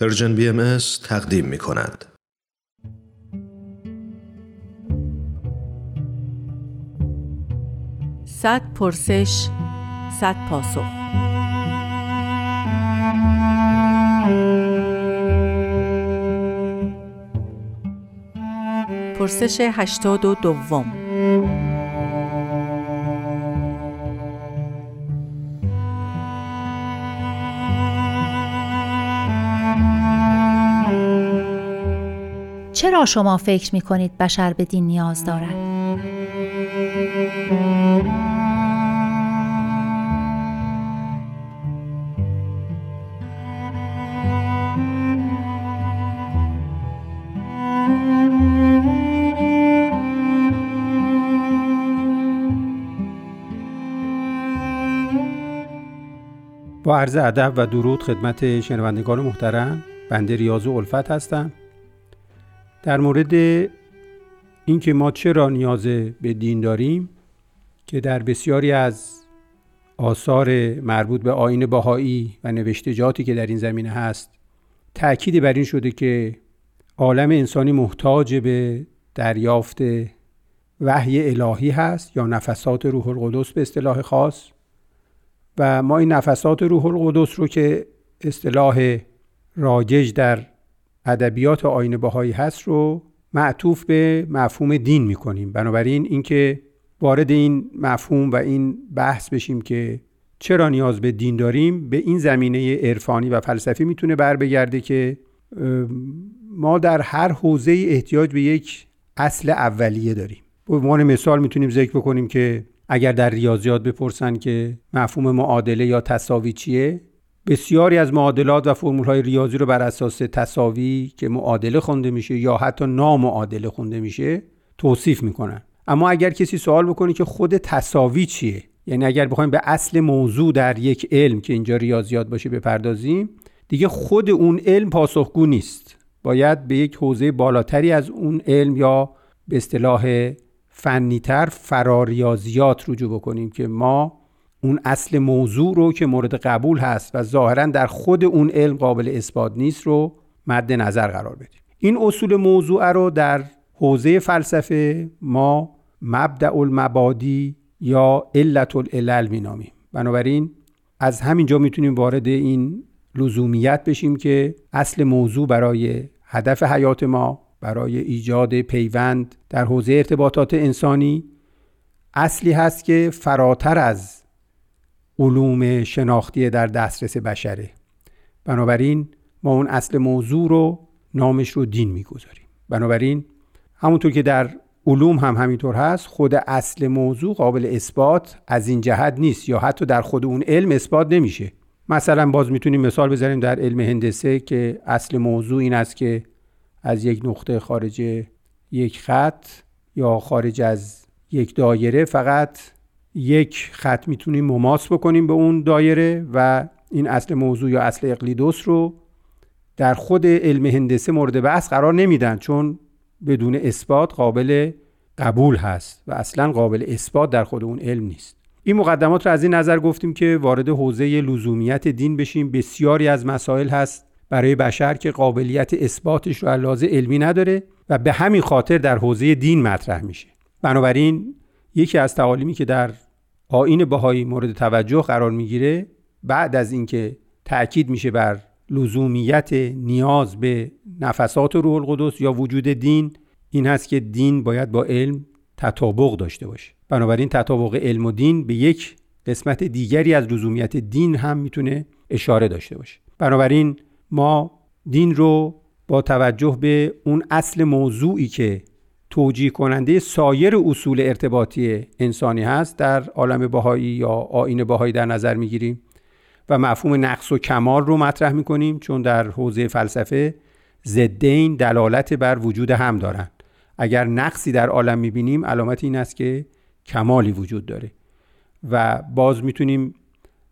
پرژن بی ام تقدیم می کند. صد پرسش صد پاسخ پرسش هشتاد و دوم چرا شما فکر می کنید بشر به دین نیاز دارد؟ با عرض ادب و درود خدمت شنوندگان محترم بنده ریاض و الفت هستم در مورد اینکه ما چرا نیاز به دین داریم که در بسیاری از آثار مربوط به آین باهایی و نوشتجاتی که در این زمینه هست تأکید بر این شده که عالم انسانی محتاج به دریافت وحی الهی هست یا نفسات روح القدس به اصطلاح خاص. و ما این نفسات روح القدس رو که اصطلاح راجج در ادبیات آین بهایی هست رو معطوف به مفهوم دین می‌کنیم. بنابراین اینکه وارد این مفهوم و این بحث بشیم که چرا نیاز به دین داریم به این زمینه عرفانی و فلسفی می‌تونه بر بگرده که ما در هر حوزه احتیاج به یک اصل اولیه داریم. به عنوان مثال می‌تونیم ذکر بکنیم که اگر در ریاضیات بپرسن که مفهوم معادله یا تساوی چیه بسیاری از معادلات و فرمول های ریاضی رو بر اساس تصاوی که معادله خونده میشه یا حتی نامعادله خونده میشه توصیف می‌کنن. اما اگر کسی سوال بکنه که خود تصاوی چیه؟ یعنی اگر بخوایم به اصل موضوع در یک علم که اینجا ریاضیات باشه بپردازیم دیگه خود اون علم پاسخگو نیست. باید به یک حوزه بالاتری از اون علم یا به اصطلاح فنیتر فراریاضیات رجوع بکنیم که ما اون اصل موضوع رو که مورد قبول هست و ظاهرا در خود اون علم قابل اثبات نیست رو مد نظر قرار بدیم. این اصول موضوع رو در حوزه فلسفه ما مبدع المبادی یا علت العلل مینامیم. بنابراین از همینجا می‌تونیم وارد این لزومیت بشیم که اصل موضوع برای هدف حیات ما برای ایجاد پیوند در حوزه ارتباطات انسانی اصلی هست که فراتر از علوم شناختی در دسترس بشره. بنابراین ما اون اصل موضوع رو نامش رو دین می‌گذاریم. بنابراین همونطور که در علوم هم همینطور هست خود اصل موضوع قابل اثبات از این جهت نیست یا حتی در خود اون علم اثبات نمیشه. مثلا باز می‌تونیم مثال بزنیم در علم هندسه که اصل موضوع این است که از یک نقطه خارج یک خط یا خارج از یک دایره فقط یک خط می‌تونیم مماس بکنیم به اون دایره و این اصل موضوع یا اصل اقلیدوس رو در خود علم هندسه مورد بحث قرار نمیدن چون بدون اثبات قابل قبول هست و اصلا قابل اثبات در خود اون علم نیست. این مقدمات رو از این نظر گفتیم که وارد حوزه لزومیت دین بشیم. بسیاری از مسائل هست برای بشر که قابلیت اثباتش رو لازم علمی نداره و به همین خاطر در حوزه دین مطرح میشه. بنابراین یکی از تعالیمی که در آین بهایی مورد توجه قرار می‌گیره بعد از اینکه تاکید میشه بر لزومیت نیاز به نفسات روح القدس یا وجود دین این هست که دین باید با علم تطابق داشته باشه. بنابراین تطابق علم و دین به یک قسمت دیگری از لزومیت دین هم می‌تونه اشاره داشته باشه. بنابراین ما دین رو با توجه به اون اصل موضوعی که توجیه کننده سایر اصول ارتباطی انسانی هست در عالم بهایی یا آین بهایی در نظر می‌گیریم و مفهوم نقص و کمال رو مطرح می‌کنیم چون در حوزه فلسفه ضدین دلالت بر وجود هم دارند. اگر نقصی در عالم می‌بینیم علامت این است که کمالی وجود داره. و باز می‌تونیم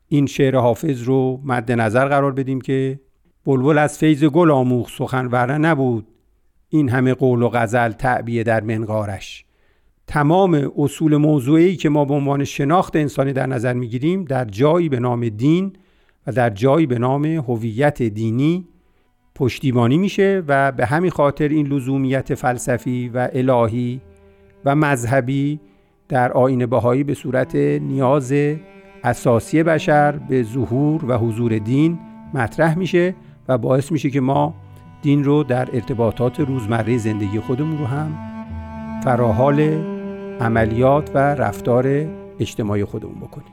این شعر حافظ رو مد نظر قرار بدیم که بلبل از فیض گل آموخ سخن ورنه نبود. این همه قول و غزل تعبیه در منقارش. تمام اصول موضوعی که ما به عنوان شناخت انسانی در نظر می‌گیریم در جایی به نام دین و در جایی به نام هویت دینی پشتیبانی میشه و به همین خاطر این لزومیت فلسفی و الهی و مذهبی در آین بهایی به صورت نیاز اساسی بشر به ظهور و حضور دین مطرح میشه و باعث میشه که ما دین رو در ارتباطات روزمره زندگی خودمون رو هم فراحال عملیات و رفتار اجتماعی خودمون بکنیم.